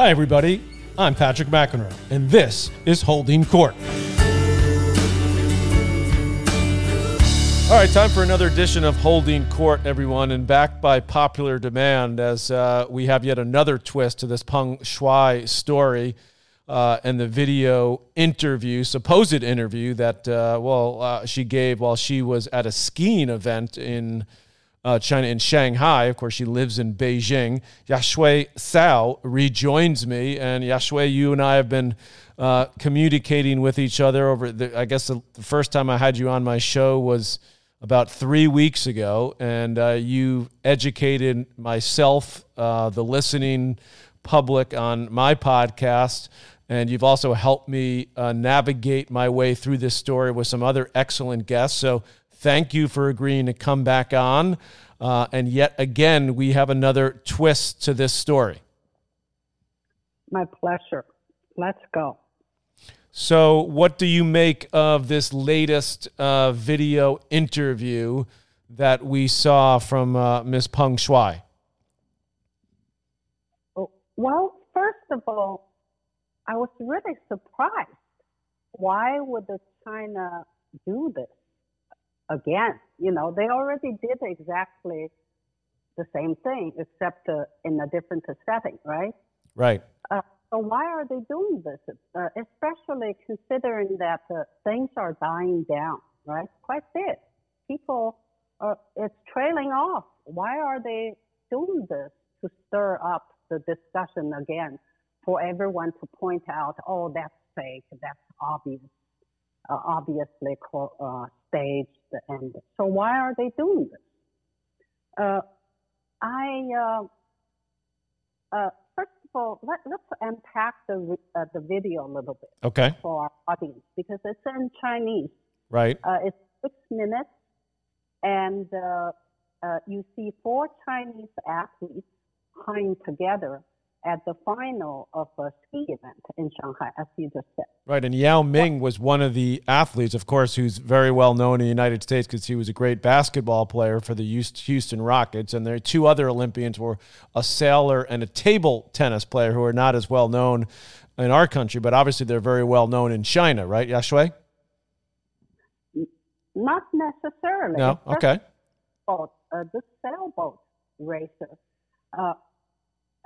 Hi, everybody. I'm Patrick McEnroe, and this is Holding Court. All right, time for another edition of Holding Court, everyone, and backed by popular demand as uh, we have yet another twist to this Peng Shuai story uh, and the video interview, supposed interview that, uh, well, uh, she gave while she was at a skiing event in uh, China in Shanghai. Of course, she lives in Beijing. Yaxue Cao rejoins me, and Yaxue, you and I have been uh, communicating with each other over. The, I guess the, the, first time I had you on my show was about three weeks ago, and uh, you educated myself, uh, the listening public, on my podcast. And you've also helped me uh, navigate my way through this story with some other excellent guests. So Thank you for agreeing to come back on. Uh, and yet again, we have another twist to this story. My pleasure. Let's go. So, what do you make of this latest uh, video interview that we saw from uh, Ms. Peng Shuai? Oh, well, first of all, I was really surprised. Why would China do this? Again. You know, they already did exactly the same thing, except uh, in a different setting, right? Right. Uh, so why are they doing this? Uh, especially considering that uh, things are dying down, right? Quite a bit. People, are, it's trailing off. Why are they doing this to stir up the discussion again? For everyone to point out, oh, that's fake, that's obvious, uh, obviously uh, staged, and so why are they doing this? Uh, I uh, uh, first of all let, us unpack the uh, the video a little bit. Okay. For our audience, because it's in Chinese. Right. Uh, it's six minutes, and you see four Chinese athletes hanging together at the final of a ski event in Shanghai, as you just said. Right, and Yao Ming was one of the athletes, of course, who's very well known in the United States because he was a great basketball player for the Houston Rockets. And there are two other Olympians were a sailor and a table tennis player who are not as well known in our country, but obviously they're very well known in China, right, Yaxue? Not necessarily. No, okay. Boat, uh, the sailboat racer. Uh,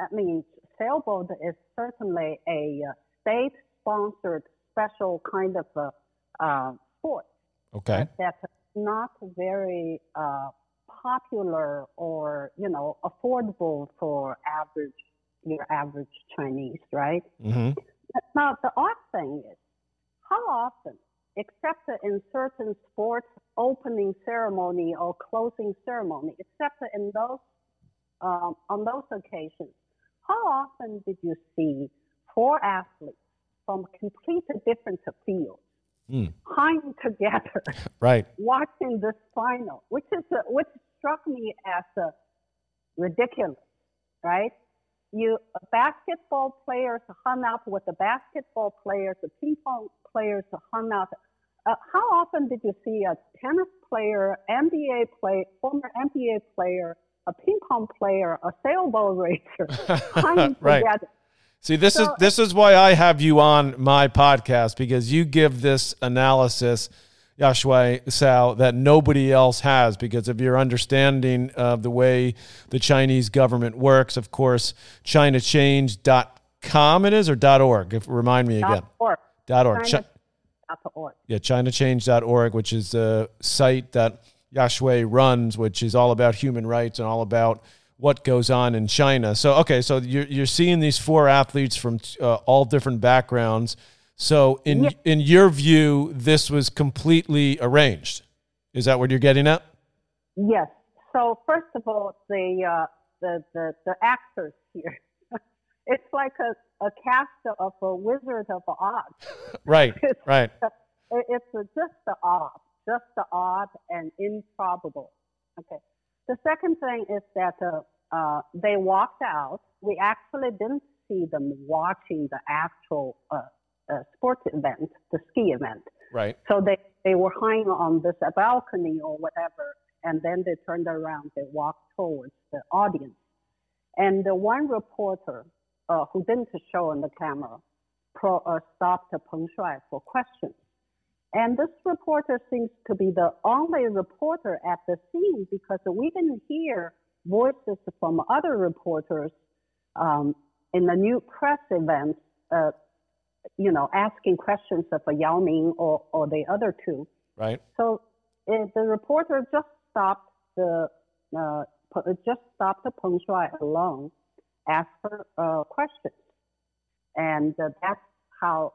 I mean, sailboat is certainly a uh, state-sponsored special kind of a, uh, sport. Okay. That's not very uh, popular or you know affordable for average your average Chinese, right? Mm-hmm. Now the odd thing is, how often, except in certain sports opening ceremony or closing ceremony, except in those um, on those occasions, how often did you see four athletes from completely different fields mm. hanging together, right, watching this final, which is which struck me as a ridiculous, right? You basketball players hung out with the basketball players, the ping pong players hung out. Uh, how often did you see a tennis player, NBA play, former NBA player, a ping pong player, a sailboat racer, right. together. See, this so, is this is why I have you on my podcast because you give this analysis, Yaxue Cao, that nobody else has because of your understanding of the way the Chinese government works. Of course, ChinaChange.com it is or .org. If, remind me again. .org. .org. China, .org. Yeah, ChinaChange.org, which is a site that – Yashui runs, which is all about human rights and all about what goes on in China. So, okay, so you're, you're seeing these four athletes from uh, all different backgrounds. So, in in your view, this was completely arranged. Is that what you're getting at? Yes. So, first of all, the uh, the, the the actors here, it's like a, a cast of a Wizard of Oz. right. It's, right. It's just the Oz just the odd and improbable. Okay. The second thing is that uh, uh, they walked out. We actually didn't see them watching the actual uh, uh sports event, the ski event. Right. So they, they were hanging on this balcony or whatever, and then they turned around. They walked towards the audience. And the one reporter uh, who didn't show on the camera, pro, uh, stopped Peng Shuai for questions. And this reporter seems to be the only reporter at the scene because we didn't hear voices from other reporters um, in the new press events, uh, you know, asking questions of Yao Ming or, or the other two. Right. So it, the reporter just stopped the uh, just stopped the Peng Shuai alone, asked her uh, questions, and uh, that's how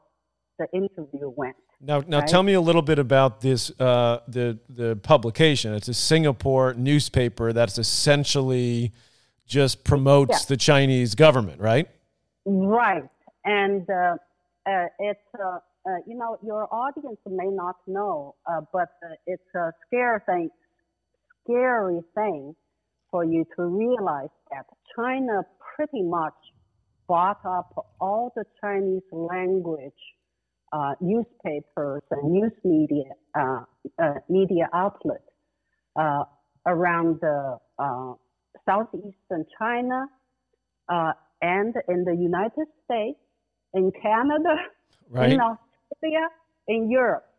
the interview went. Now, now right? tell me a little bit about this uh, the the publication. It's a Singapore newspaper that's essentially just promotes yeah. the Chinese government, right? Right, and uh, uh, it's uh, uh, you know your audience may not know, uh, but it's a scary thing, scary thing for you to realize that China pretty much bought up all the Chinese language uh, newspapers and news media uh, uh, media outlets uh, around the uh, southeastern China uh, and in the United States, in Canada, right. in Australia, in Europe.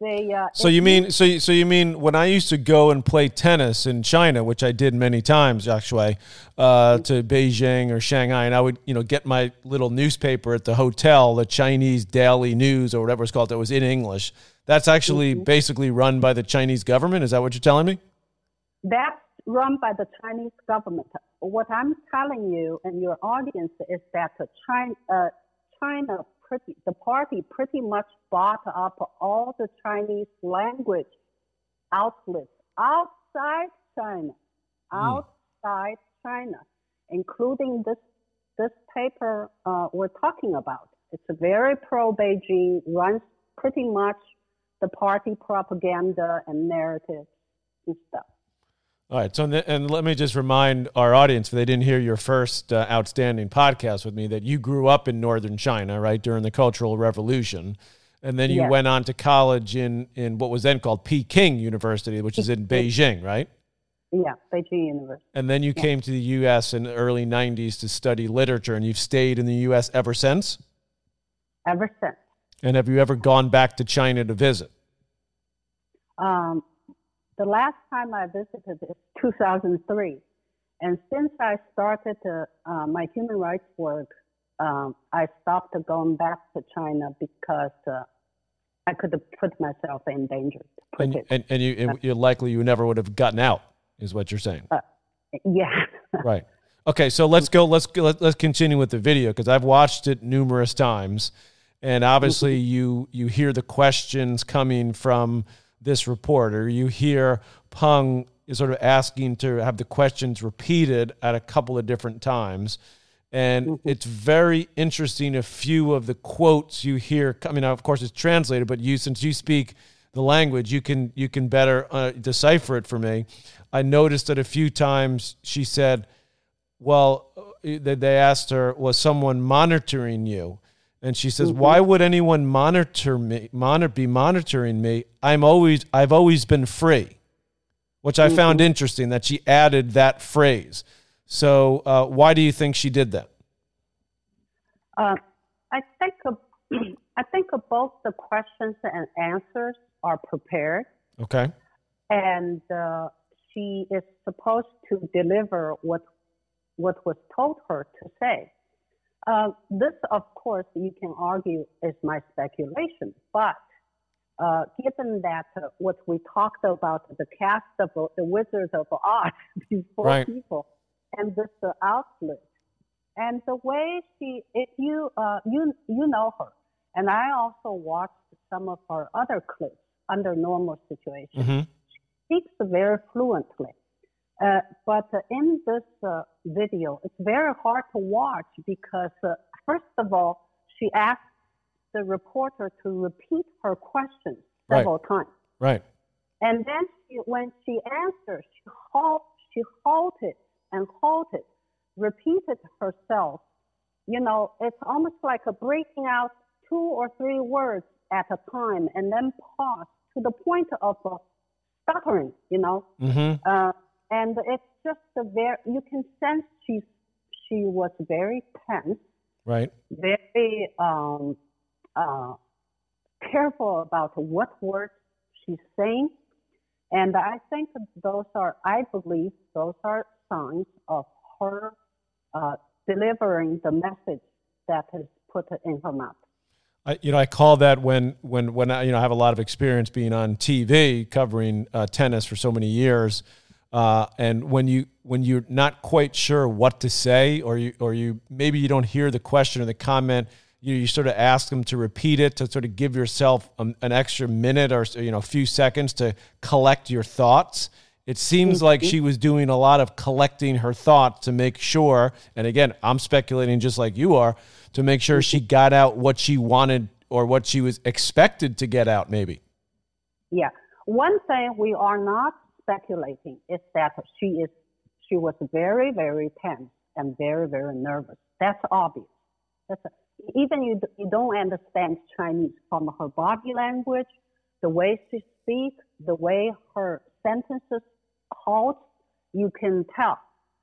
They, uh, so you mean so you, so you mean when I used to go and play tennis in China, which I did many times actually, uh, to Beijing or Shanghai, and I would you know get my little newspaper at the hotel, the Chinese Daily News or whatever it's called, that was in English. That's actually mm-hmm. basically run by the Chinese government. Is that what you're telling me? That's run by the Chinese government. What I'm telling you and your audience is that China, uh, China pretty, the party pretty much bought up all the Chinese language outlets outside China, hmm. outside China, including this this paper uh, we're talking about. It's a very pro Beijing, runs pretty much the party propaganda and narrative and stuff. All right. So, and let me just remind our audience, if they didn't hear your first uh, outstanding podcast with me, that you grew up in northern China, right, during the Cultural Revolution. And then you yes. went on to college in, in what was then called Peking University, which is in Beijing, right? Yeah, Beijing University. And then you yeah. came to the U.S. in the early 90s to study literature, and you've stayed in the U.S. ever since? Ever since. And have you ever gone back to China to visit? Um, the last time I visited is 2003. And since I started uh, my human rights work, um, I stopped going back to China because uh, I could have put myself in danger. And, and, and, you, and you're likely you never would have gotten out, is what you're saying. Uh, yeah. right. Okay, so let's go. Let's go, let's continue with the video because I've watched it numerous times, and obviously you you hear the questions coming from this reporter. You hear Peng is sort of asking to have the questions repeated at a couple of different times. And mm-hmm. it's very interesting. A few of the quotes you hear. I mean, of course, it's translated, but you, since you speak the language, you can you can better uh, decipher it for me. I noticed that a few times she said, "Well," uh, they asked her, "Was someone monitoring you?" And she says, mm-hmm. "Why would anyone monitor me? Monitor be monitoring me? I'm always I've always been free," which I mm-hmm. found interesting that she added that phrase. So, uh, why do you think she did that? Uh, I think I think both the questions and answers are prepared. Okay. And uh, she is supposed to deliver what what was told her to say. Uh, this, of course, you can argue is my speculation, but uh, given that uh, what we talked about the cast of the Wizards of Oz, these four right. people, and this uh, outlet, and the way she, if you uh, you you know her, and I also watched some of her other clips under normal situations. Mm-hmm. She speaks very fluently. Uh, but uh, in this uh, video, it's very hard to watch because, uh, first of all, she asked the reporter to repeat her question several right. times. Right. And then she, when she answered, she, halt, she halted and halted, repeated herself. You know, it's almost like a breaking out two or three words at a time and then pause to the point of uh, stuttering, you know. Mm-hmm. And it's just a very you can sense she's she was very tense, right? Very um, uh, careful about what words she's saying, and I think those are, I believe, those are signs of her uh, delivering the message that is put in her mouth. I, you know, I call that when when when I, you know I have a lot of experience being on TV covering uh, tennis for so many years, uh, and when you when you're not quite sure what to say, or you or you maybe you don't hear the question or the comment, you you sort of ask them to repeat it to sort of give yourself um, an extra minute or you know a few seconds to collect your thoughts. It seems like she was doing a lot of collecting her thoughts to make sure, and again, I'm speculating just like you are, to make sure she got out what she wanted or what she was expected to get out, maybe. Yeah. One thing we are not speculating is that she is she was very, very tense and very, very nervous. That's obvious. That's a, even you, you don't understand Chinese from her body language, the way she speaks, the way her sentences halt, you can tell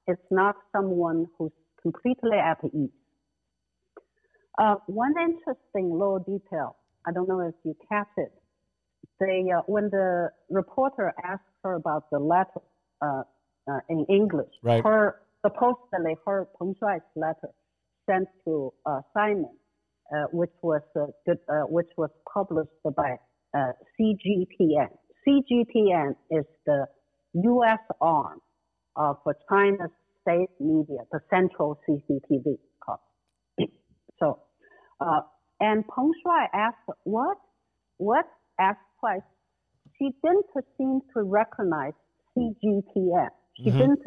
it's not someone who's completely at ease. Uh, one interesting little detail, I don't know if you catch it. They, uh, when the reporter asked her about the letter uh, uh in English, right. her supposedly her Peng Shuai's letter sent to uh, Simon, uh, which was which was published by CGTN. CGTN is the U.S. arm of China's state media, the Central CCTV. So, uh, and Peng Shuai asked, what? What? Asked twice. She didn't seem to recognize CGTN. She mm-hmm. didn't,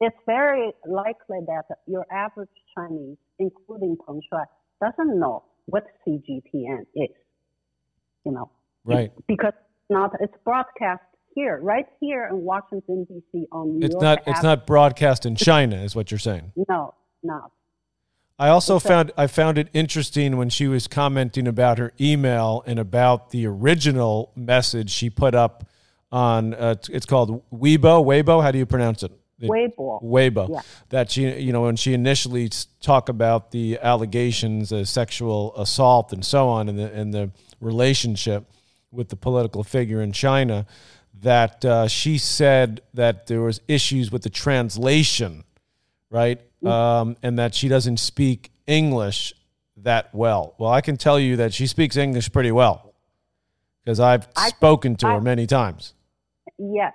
it's very likely that your average Chinese, including Peng Shuai, doesn't know what CGTN is. You know, right? because not it's broadcast here, right here in Washington D.C. on New it's York. not. It's not broadcast in China, is what you're saying. No, not. I also found I found it interesting when she was commenting about her email and about the original message she put up on. Uh, it's called Weibo. Weibo. How do you pronounce it? Weibo. Weibo. Yeah. That she, you know, when she initially talked about the allegations of sexual assault and so on, and the and the relationship with the political figure in China, that uh, she said that there was issues with the translation, right? Um, and that she doesn't speak English that well. Well, I can tell you that she speaks English pretty well because I've I, spoken to I, her many times. Yes,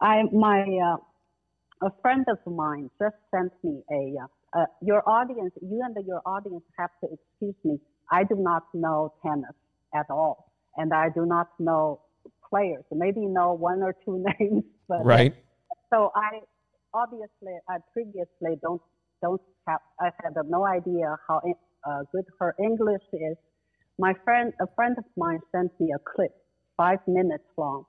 I my uh, a friend of mine just sent me a. Uh, uh, your audience, you and your audience have to excuse me. I do not know tennis at all, and I do not know players. Maybe know one or two names, but right. So I obviously I previously don't don't have I had no idea how uh, good her English is. My friend, a friend of mine, sent me a clip, five minutes long,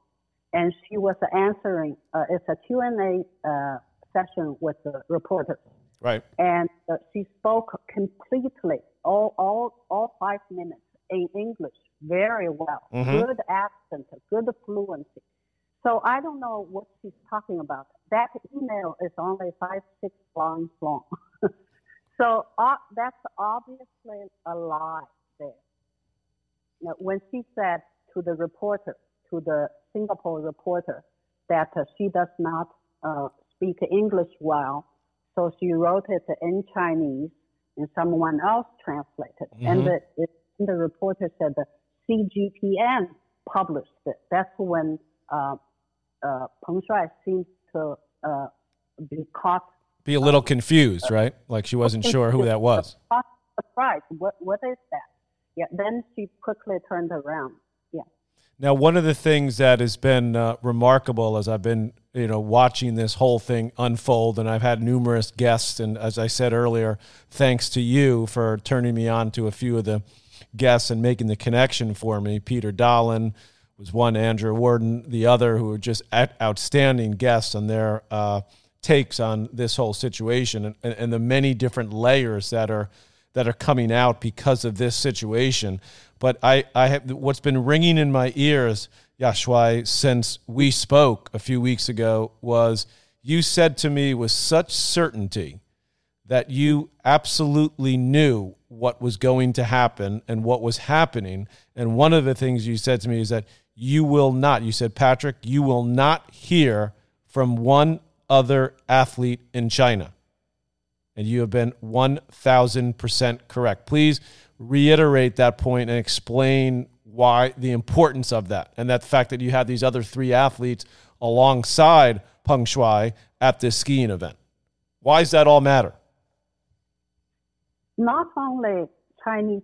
and she was answering. Uh, it's a Q and A uh, session with the reporters. Right. And uh, she spoke completely all all all five minutes in English very well. Mm-hmm. Good accent, good fluency. So I don't know what she's talking about. That email is only five, six lines long. so uh, that's obviously a lie there. Now, when she said to the reporter, to the Singapore reporter, that uh, she does not uh, speak English well, so she wrote it in Chinese and someone else translated. Mm-hmm. And the, the reporter said the CGTN published it. That's when uh, uh, Peng Shuai seems to uh, be caught. Be a little confused, right? Like she wasn't sure who that was. Surprised. What, what is that? Yeah. Then she quickly turned around. Yeah. Now, one of the things that has been uh, remarkable as I've been, you know, watching this whole thing unfold, and I've had numerous guests, and as I said earlier, thanks to you for turning me on to a few of the guests and making the connection for me. Peter Dahlin, was one Andrea Worden, the other who were just outstanding guests on their uh, takes on this whole situation and, and, the many different layers that are that are coming out because of this situation. But I, I have what's been ringing in my ears, Yashuai, since we spoke a few weeks ago was you said to me with such certainty that you absolutely knew what was going to happen and what was happening. And one of the things you said to me is that you will not, you said, Patrick, you will not hear from one other athlete in China. And you have been 1000% correct. Please reiterate that point and explain why the importance of that and that fact that you had these other three athletes alongside Peng Shuai at this skiing event. Why does that all matter? not only Chinese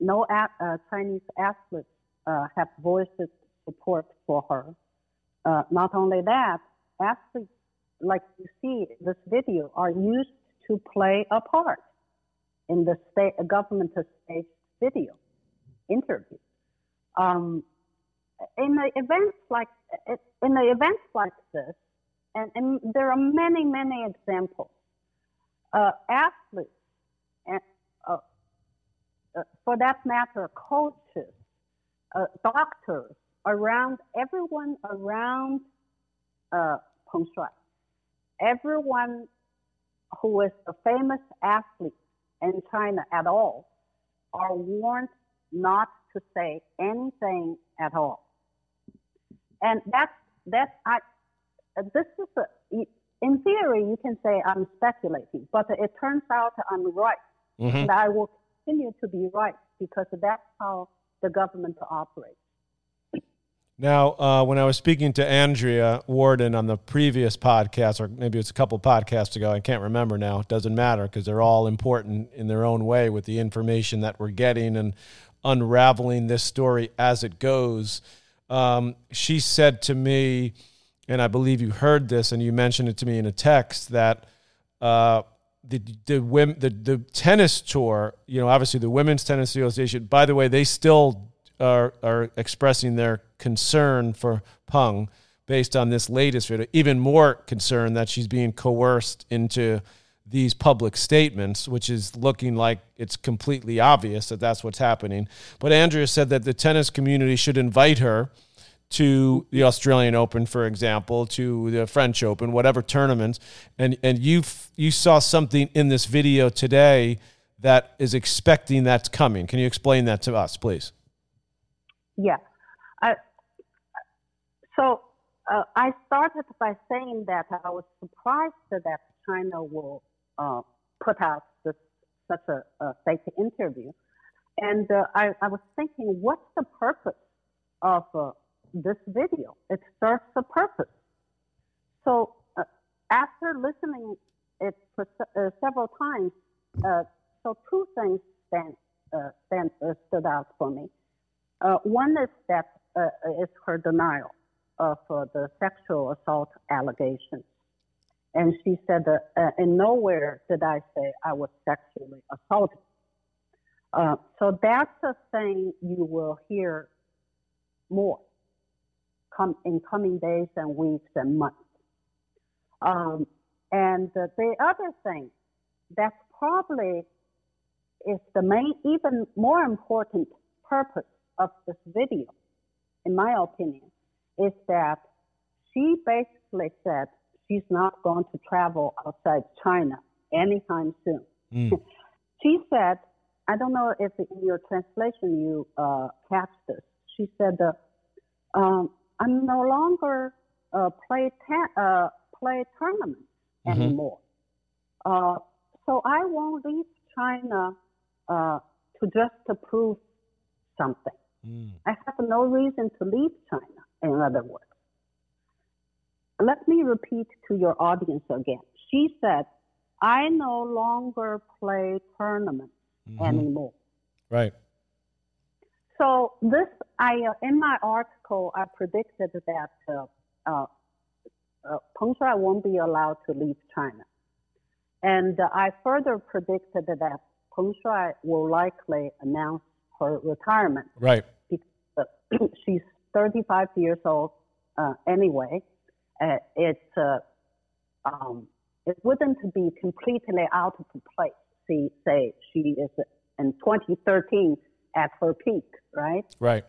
no uh, Chinese athletes uh, have voiced support for her. Uh, not only that, athletes like you see this video are used to play a part in the state government stage video interview. Um, in the events like in the events like this, and, and there are many many examples. Uh, athletes and uh, uh, for that matter, coaches, uh, doctors, around everyone around uh, Peng Shuai, everyone who is a famous athlete in China at all, are warned not to say anything at all. And that's that's I. This is a, in theory you can say I'm speculating, but it turns out I'm right Mm-hmm. And I will continue to be right because that's how the government to operate. Now, uh, when I was speaking to Andrea Worden on the previous podcast, or maybe it's a couple podcasts ago, I can't remember now. It doesn't matter because they're all important in their own way with the information that we're getting and unraveling this story as it goes. Um, she said to me, and I believe you heard this and you mentioned it to me in a text, that uh, the the women the, the tennis tour, you know, obviously the Women's Tennis Association. By the way, they still are are expressing their concern for Peng based on this latest video. Even more concern that she's being coerced into these public statements, which is looking like it's completely obvious that that's what's happening. But Andrea said that the tennis community should invite her to the Australian Open, for example, to the French Open, whatever tournaments, and and you you saw something in this video today that is expecting that's coming. Can you explain that to us, please? Yeah. I, so uh, I started by saying that I was surprised that China will uh, put out this, such a, a fake interview. And uh, I, I, was thinking, what's the purpose of uh, this video. It serves a purpose. So uh, after listening it for uh, several times, uh, so two things stand, uh, stand, uh, stood out for me. Uh, one is that is her denial of the sexual assault allegations. And she said, in nowhere did I say I was sexually assaulted. so that's a thing you will hear more come in coming days and weeks and months. Um, and uh, the other thing that's probably is the main, even more important purpose of this video, in my opinion, is that she basically said she's not going to travel outside China anytime soon. Mm. she said, I don't know if in your translation you uh, catch this. She said, uh, um, I'm no longer uh, play uh, play tournaments mm-hmm. anymore. Uh, so I won't leave China uh, to just to prove something. Mm. I have no reason to leave China. In other words, let me repeat to your audience again. She said, "I no longer play tournaments mm-hmm. anymore." Right. So this, I uh, in my article, I predicted that uh, uh, uh, Peng Shuai won't be allowed to leave China, and uh, I further predicted that Peng Shuai will likely announce her retirement. Right. Because uh, she's 35 years old uh, anyway. Uh, it's uh, um, it wouldn't be completely out of place. See, say she is in 2013 at her peak, right? Right.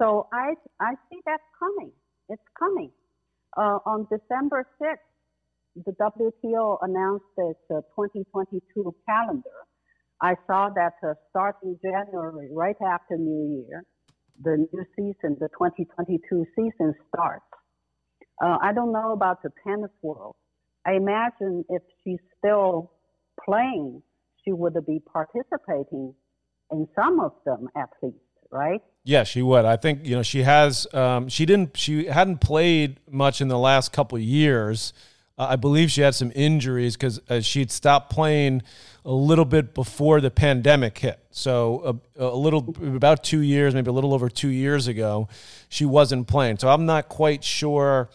So I I see that coming. It's coming. Uh, on December 6th, the WTO announced its uh, 2022 calendar, I saw that uh, starting January, right after New Year, the new season, the 2022 season starts. Uh, I don't know about the tennis world. I imagine if she's still playing, she would be participating in some of them at least, right? Yeah, she would. I think you know she has. Um, she didn't. She hadn't played much in the last couple of years. Uh, I believe she had some injuries because uh, she'd stopped playing a little bit before the pandemic hit. So a, a, little about two years, maybe a little over two years ago, she wasn't playing. So I'm not quite sure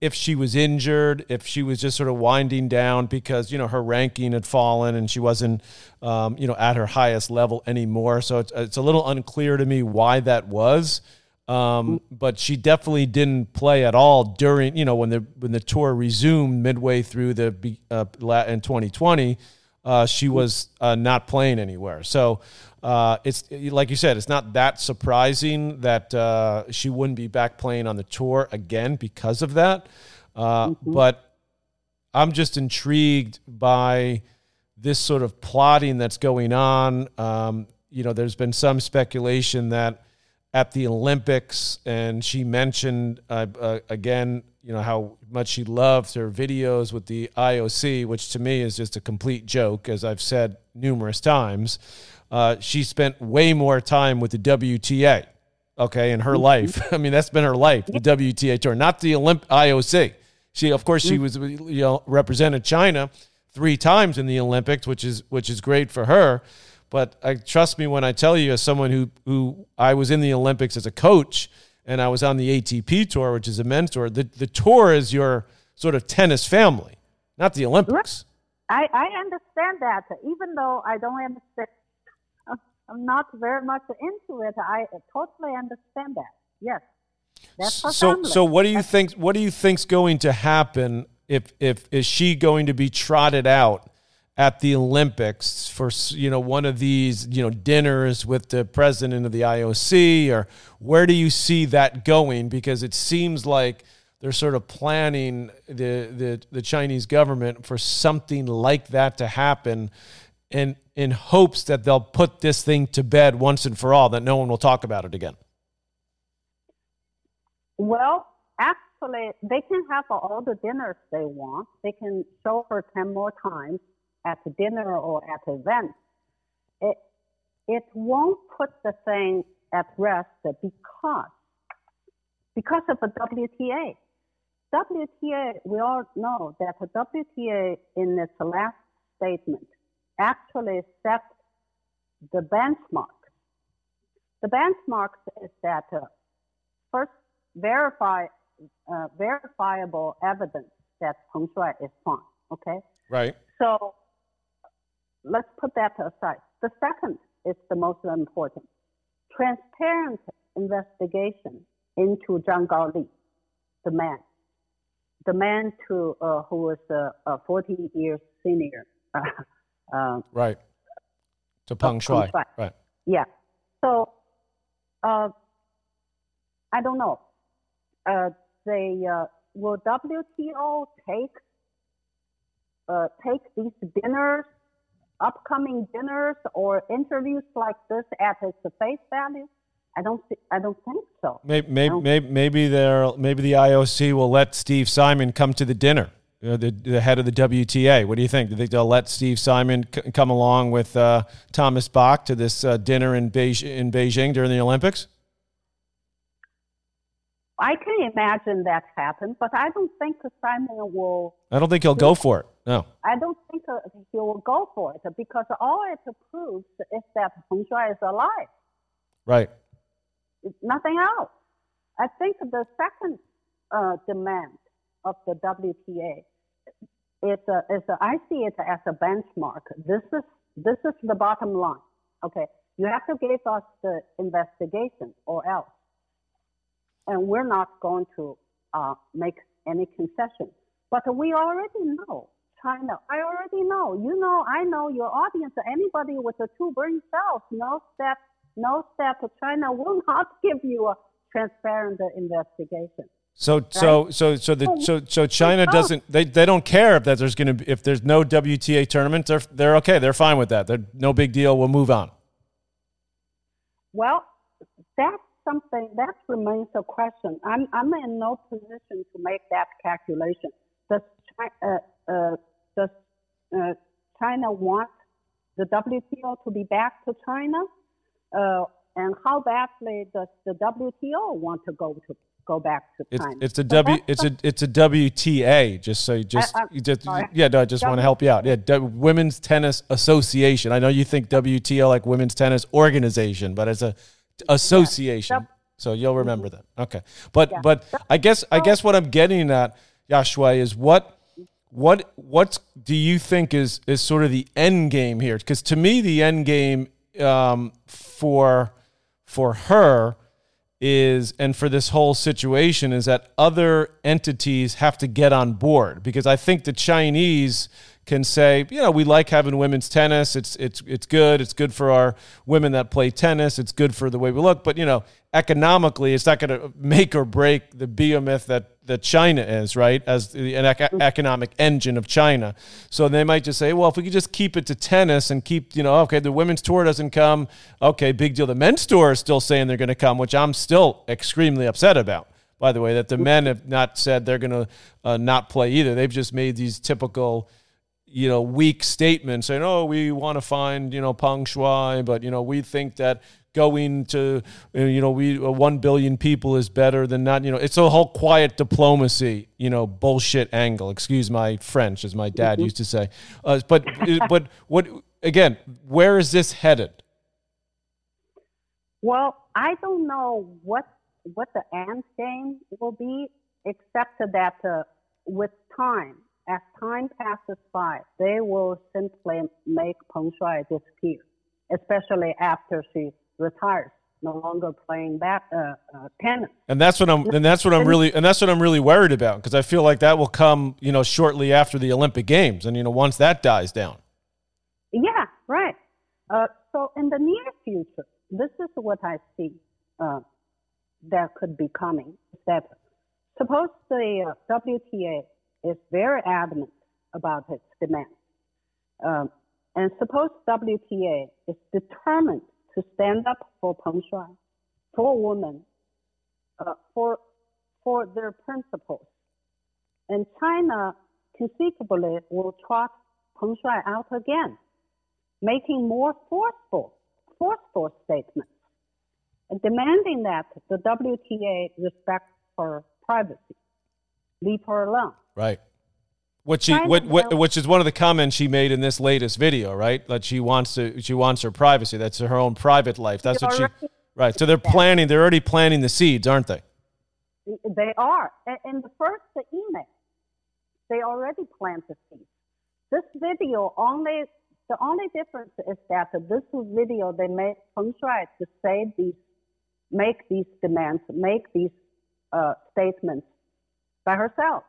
if she was injured, if she was just sort of winding down because you know her ranking had fallen and she wasn't um, you know at her highest level anymore. So it's, it's a little unclear to me why that was. Um, but she definitely didn't play at all during you know when the when the tour resumed midway through the uh, in 2020. Uh, she was uh, not playing anywhere. So uh, it's like you said, it's not that surprising that uh, she wouldn't be back playing on the tour again because of that. Uh, mm-hmm. But I'm just intrigued by this sort of plotting that's going on. Um, you know, there's been some speculation that at the Olympics, and she mentioned uh, uh, again, you know, how much she loved her videos with the IOC, which to me is just a complete joke, as I've said numerous times uh, she spent way more time with the WTA, okay, in her mm-hmm. life. I mean, that's been her life, the WTA tour, not the Olymp- IOC. She, of course, she mm-hmm. was you know represented China three times in the Olympics, which is which is great for her. But I trust me when I tell you, as someone who who I was in the Olympics as a coach, and I was on the ATP tour, which is a mentor. The the tour is your sort of tennis family, not the Olympics. I, I understand that, even though I don't understand I'm not very much into it. I totally understand that. Yes. That's so so what do you think what do you think's going to happen if if is she going to be trotted out at the Olympics for you know one of these you know dinners with the president of the IOC or where do you see that going because it seems like they're sort of planning the the the Chinese government for something like that to happen and in hopes that they'll put this thing to bed once and for all, that no one will talk about it again? Well, actually, they can have all the dinners they want. They can show her 10 more times at dinner or at events. It, it won't put the thing at rest because, because of the WTA. WTA, we all know that the WTA in its last statement actually set the benchmark. The benchmark is that uh, first verify uh, verifiable evidence that Peng Shuai is fine. Okay. Right. So let's put that aside. The second is the most important: transparent investigation into Zhang Gaoli, the man, the man to uh, who was uh, 40 years senior Um, right. To Peng Shuai. Right. Yeah. So, uh, I don't know. Uh, they uh, will WTO take uh, take these dinners, upcoming dinners, or interviews like this at its face value? I don't. Th- I don't think so. Maybe maybe maybe maybe, maybe the IOC will let Steve Simon come to the dinner uh, the, the head of the WTA. What do you think? Do you think they'll let Steve Simon c- come along with uh, Thomas Bach to this uh, dinner in, Beij- in Beijing during the Olympics? I can imagine that happen, but I don't think Simon will. I don't think he'll go for it. No. I don't think uh, he will go for it because all it proves is that Peng Shuai is alive. Right. It's nothing else. I think the second uh, demand of the WTA. It's a, it's a, I see it as a benchmark. This is, this is the bottom line. Okay. You have to give us the investigation or else. And we're not going to uh, make any concessions. But we already know China. I already know. You know, I know your audience. Anybody with a two brain cells knows that knows that China will not give you a transparent investigation. So so so so the so so China doesn't they, they don't care if that there's going to be if there's no WTA tournament they're they're okay they're fine with that they're no big deal we'll move on. Well, that's something that remains a question. I'm I'm in no position to make that calculation. Does uh, uh, does uh, China want the WTO to be back to China? Uh, and how badly does the WTO want to go to go back to it's, China? It's a W. It's a it's a WTA. Just so you just I, you just yeah. No, I just w- want to help you out. Yeah, w- Women's Tennis Association. I know you think WTO like Women's Tennis Organization, but it's a association. Yeah. So you'll remember mm-hmm. that. Okay, but yeah. but I guess I guess what I'm getting at, Yaxue, is what what what do you think is is sort of the end game here? Because to me, the end game um, for for her is and for this whole situation is that other entities have to get on board. Because I think the Chinese can say, you know, we like having women's tennis. It's it's it's good. It's good for our women that play tennis. It's good for the way we look. But you know, economically, it's not going to make or break the behemoth that that China is, right? As the, an economic engine of China. So they might just say, well, if we could just keep it to tennis and keep, you know, okay, the women's tour doesn't come. Okay, big deal. The men's tour is still saying they're going to come, which I'm still extremely upset about. By the way, that the men have not said they're going to uh, not play either. They've just made these typical you know, weak statement saying, "Oh, we want to find you know Peng Shuai, but you know we think that going to uh, you know we uh, one billion people is better than not." You know, it's a whole quiet diplomacy, you know, bullshit angle. Excuse my French, as my dad mm-hmm. used to say. Uh, but but what again? Where is this headed? Well, I don't know what what the end game will be, except that uh, with time as time passes by, they will simply make Peng Shuai disappear, especially after she retires, no longer playing that uh, uh, tennis. And that's what I'm. And that's what I'm really. And that's what I'm really worried about because I feel like that will come, you know, shortly after the Olympic Games, and you know, once that dies down. Yeah. Right. Uh, so in the near future, this is what I see uh, that could be coming. That suppose the uh, WTA is very adamant about its demands. Um, and suppose WTA is determined to stand up for Peng Shuai, for women, uh, for, for their principles. And China conceivably will trot Peng Shuai out again, making more forceful, forceful statements, and demanding that the WTA respect her privacy, leave her alone. Right. What she what, what which is one of the comments she made in this latest video, right? That she wants to she wants her privacy. That's her own private life. That's what she Right. So they're planning they're already planting the seeds, aren't they? They are. In the first email, they already plant the seeds. This video only the only difference is that this video they made Peng Shuai to say these make these demands, make these uh, statements by herself.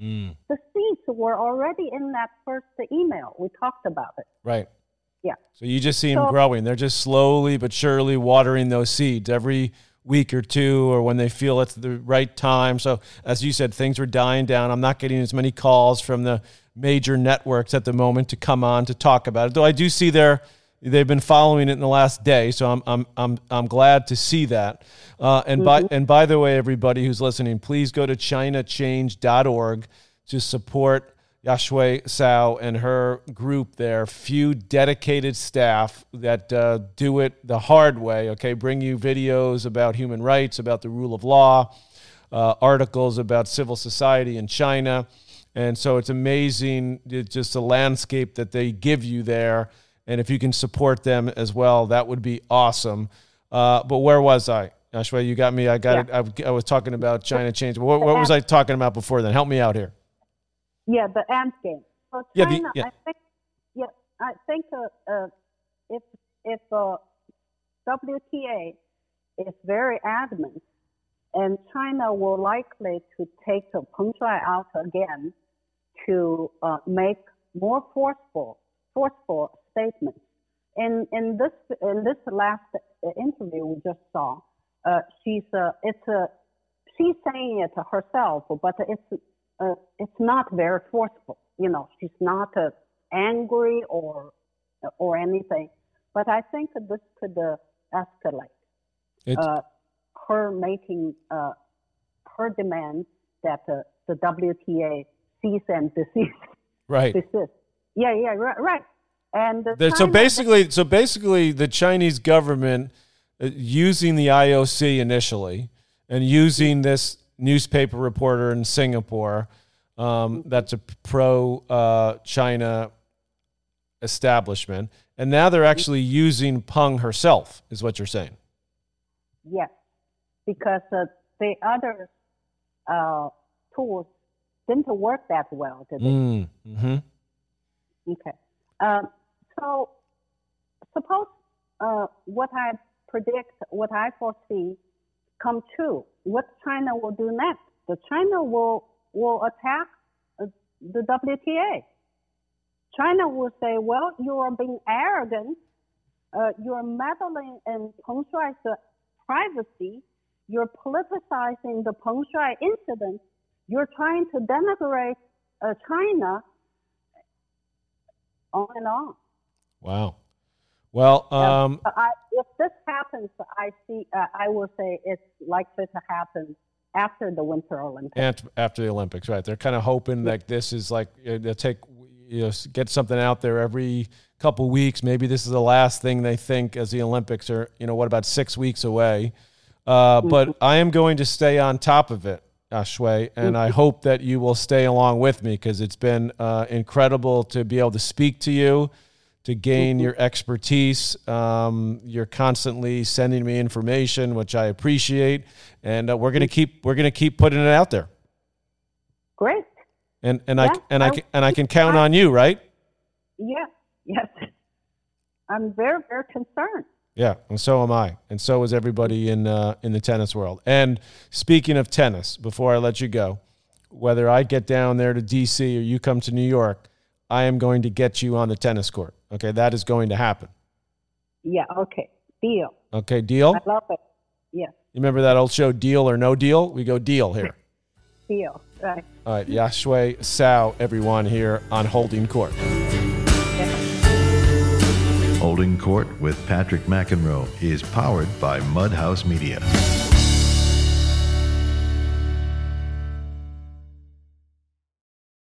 Mm. The seeds were already in that first email. We talked about it. Right. Yeah. So you just see them so, growing. They're just slowly but surely watering those seeds every week or two or when they feel it's the right time. So as you said, things are dying down. I'm not getting as many calls from the major networks at the moment to come on to talk about it. Though I do see their they've been following it in the last day, so I'm I'm I'm I'm glad to see that. Uh, and mm-hmm. by and by the way, everybody who's listening, please go to ChinaChange.org to support Yaxue Cao and her group there. Few dedicated staff that uh, do it the hard way. Okay, bring you videos about human rights, about the rule of law, uh, articles about civil society in China. And so it's amazing, It's just the landscape that they give you there and if you can support them as well, that would be awesome. Uh, but where was I? Ashway, you got me. I got yeah. it. I, I, was talking about China change. What, what was I talking about before then? Help me out here. Yeah, the end game. So China, yeah, the, yeah. I think, yeah, I think uh, uh, if if uh, WTA is very adamant, and China will likely to take the Peng Shuai out again to uh, make more forceful forceful statements. In in this in this last interview we just saw, uh, she's uh, it's a she's saying it herself, but it's uh, it's not very forceful. You know, she's not uh, angry or or anything. But I think this could uh, escalate. Uh, her making uh, her demands that uh, the WTA cease and desist. Right. Desist. Yeah, yeah, right, right. And so basically, so basically, the Chinese government uh, using the IOC initially and using this newspaper reporter in Singapore um, that's a pro uh, China establishment. And now they're actually using Peng herself, is what you're saying. Yes, because uh, the other uh, tools didn't work that well, did they? Mm, mm-hmm. Okay. Um, so suppose uh, what I predict, what I foresee, come true. What China will do next? The China will will attack uh, the WTA. China will say, well, you are being arrogant. Uh, you're meddling in Peng Shuai's privacy. You're politicizing the Peng Shuai incident. You're trying to denigrate uh, China. On and on. Wow. Well, um, I, if this happens, I see. Uh, I will say it's likely to happen after the Winter Olympics. After the Olympics, right? They're kind of hoping that this is like they'll take you know get something out there every couple weeks. Maybe this is the last thing they think as the Olympics are you know what about six weeks away. Uh, mm-hmm. But I am going to stay on top of it, uh, and I mm-hmm. hope that you will stay along with me because it's been uh, incredible to be able to speak to you to gain mm-hmm. your expertise. Um, you're constantly sending me information, which I appreciate, and uh, we're gonna keep we're gonna keep putting it out there. Great. And and yeah, I and I, I and I can count on you, right? Yes. Yes. I'm very very concerned. Yeah, and so am I, and so is everybody in uh, in the tennis world. And speaking of tennis, before I let you go, whether I get down there to DC or you come to New York, I am going to get you on the tennis court. Okay, that is going to happen. Yeah, okay. Deal. Okay, deal? I love it. Yeah. You remember that old show, Deal or No Deal? We go deal here. deal, right. All right, Yaxue Cao, everyone here on Holding Court. Holding Court with Patrick McEnroe is powered by Mudhouse Media.